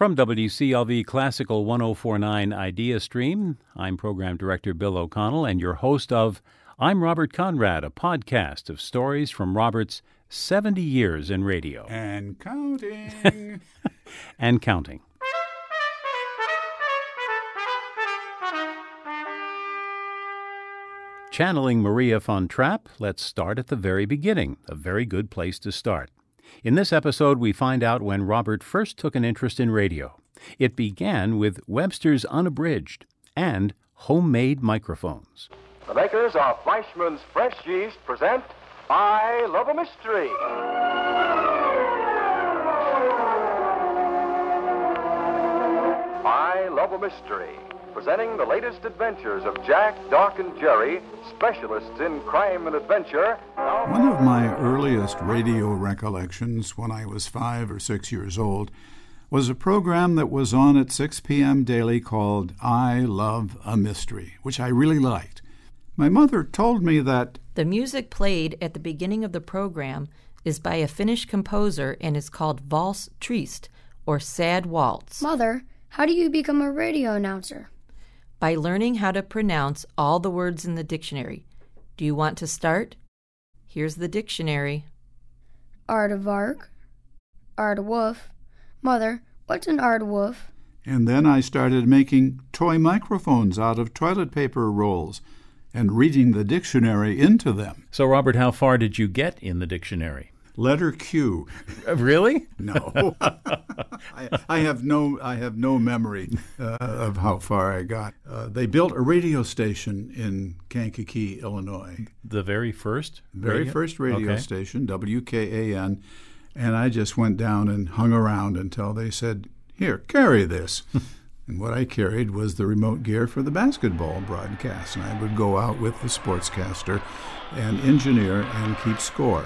From WCLV Classical 1049 Idea Stream, I'm Program Director Bill O'Connell and your host of I'm Robert Conrad, a podcast of stories from Robert's 70 years in radio. And counting. and counting. Channeling Maria von Trapp, let's start at the very beginning, a very good place to start. In this episode, we find out when Robert first took an interest in radio. It began with Webster's Unabridged and homemade microphones. The makers of Fleischmann's Fresh Yeast present I Love a Mystery. I Love a Mystery, presenting the latest adventures of Jack, Doc, and Jerry, specialists in crime and adventure. One of my earliest radio recollections when I was five or six years old was a program that was on at 6 p.m. daily called I Love a Mystery, which I really liked. My mother told me that The music played at the beginning of the program is by a Finnish composer and is called Valse Triste, or Sad Waltz, Mother, how do you become a radio announcer? By learning how to pronounce all the words in the dictionary. Do you want to start? Here's the dictionary. Aardvark. Aardwolf. Mother, what's an aardwolf? And then I started making toy microphones out of toilet paper rolls and reading the dictionary into them. So, Robert, how far did you get in the dictionary? Letter Q. Really? No, I, I have no. I have no memory uh, of how far I got. Uh, they built a radio station in Kankakee, Illinois. The very first? Very radio? first radio Okay. station, WKAN, and I just went down and hung around until they said, "Here, carry this." and what I carried was the remote gear for the basketball broadcast, and I would go out with the sportscaster and engineer and keep score.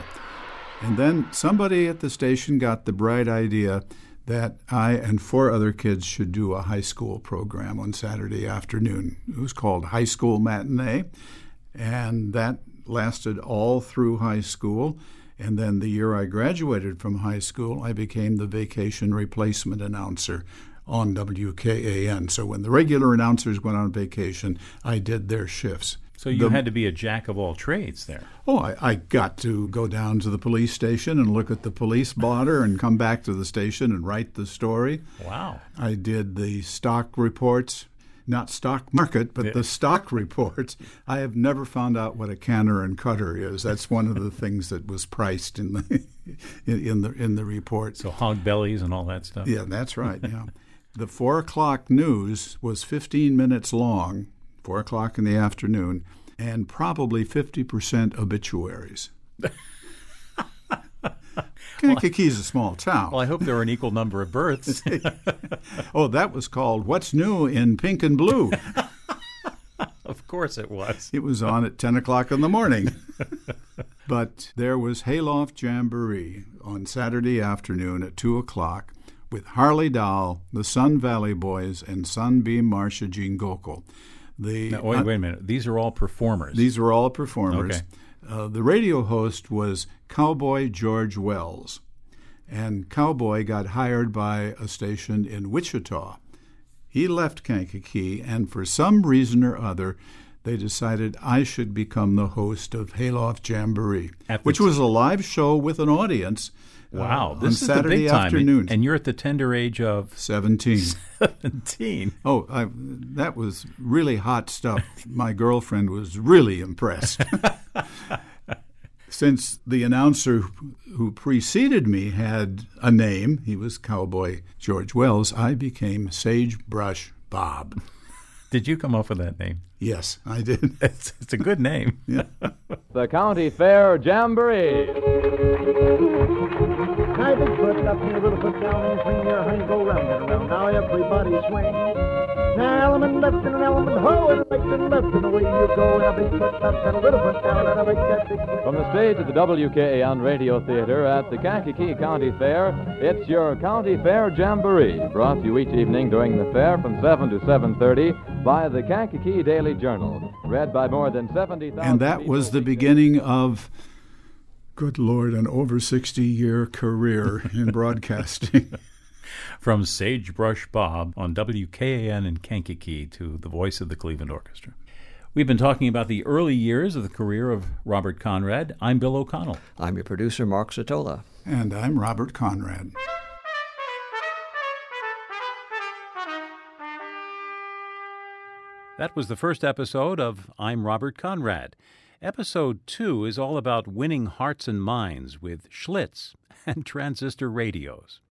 And then somebody at the station got the bright idea that I and four other kids should do a high school program on Saturday afternoon. It was called High School Matinee, and that lasted all through high school. And then the year I graduated from high school, I became the vacation replacement announcer on WKAN. So when the regular announcers went on vacation, I did their shifts. So you The- had to be a jack of all trades there. Oh, I, I got to go down to the police station and look at the police blotter and come back to the station and write the story. Wow. I did the stock reports, not stock market, but the stock reports. I have never found out what a canner and cutter is. That's one of the things that was priced in the in, in the in the report. So hog bellies and all that stuff. Yeah, that's right. Yeah. the four o'clock news was 15 minutes long, four o'clock in the afternoon, and probably 50% obituaries. Kankakee's a small town. Well, I hope there were an equal number of births. oh, that was called What's New in Pink and Blue. of course it was. it was on at 10 o'clock in the morning. but there was Hayloft Jamboree on Saturday afternoon at 2 o'clock with Harley Dahl, the Sun Valley Boys, and Sunbeam Marcia Jean Gokul. The, Now, wait, wait a minute. These are all performers. These were all performers. Okay. Uh, the radio host was Cowboy George Wells, and Cowboy got hired by a station in Wichita. He left Kankakee, and for some reason or other, they decided I should become the host of Hayloft Jamboree, which was a live show with an audience. uh, wow. on This is Saturday the big time. afternoons. And you're at the tender age of 17. 17. Oh, I, that was really hot stuff. My girlfriend was really impressed. Since the announcer who preceded me had a name, he was Cowboy George Wells, I became Sagebrush Bob. Did you come up with that name? Yes, I did. It's, it's a good name. The County Fair Jamboree. Hi, big foot up here, little foot down, and swing your hind, go round and around. Now everybody swing. Now allemande left and an allemande ho, and right and left, and away you go. Now big foot up and a little foot down, and a big that big foot. From the stage of the WKAN Radio Theater at the Kankakee County Fair, it's your County Fair Jamboree, brought to you each evening during the fair from 7 to 7.30 by the Kankakee Daily Journal, read by more than 70,000 And that was the beginning of, good Lord, an over 60 year career in broadcasting. From Sagebrush Bob on WKAN in Kankakee to the voice of the Cleveland Orchestra. We've been talking about the early years of the career of Robert Conrad. I'm Bill O'Connell. I'm your producer, Mark Satola. And I'm Robert Conrad. That was the first episode of I'm Robert Conrad. Episode 2 is all about winning hearts and minds with Schlitz and transistor radios.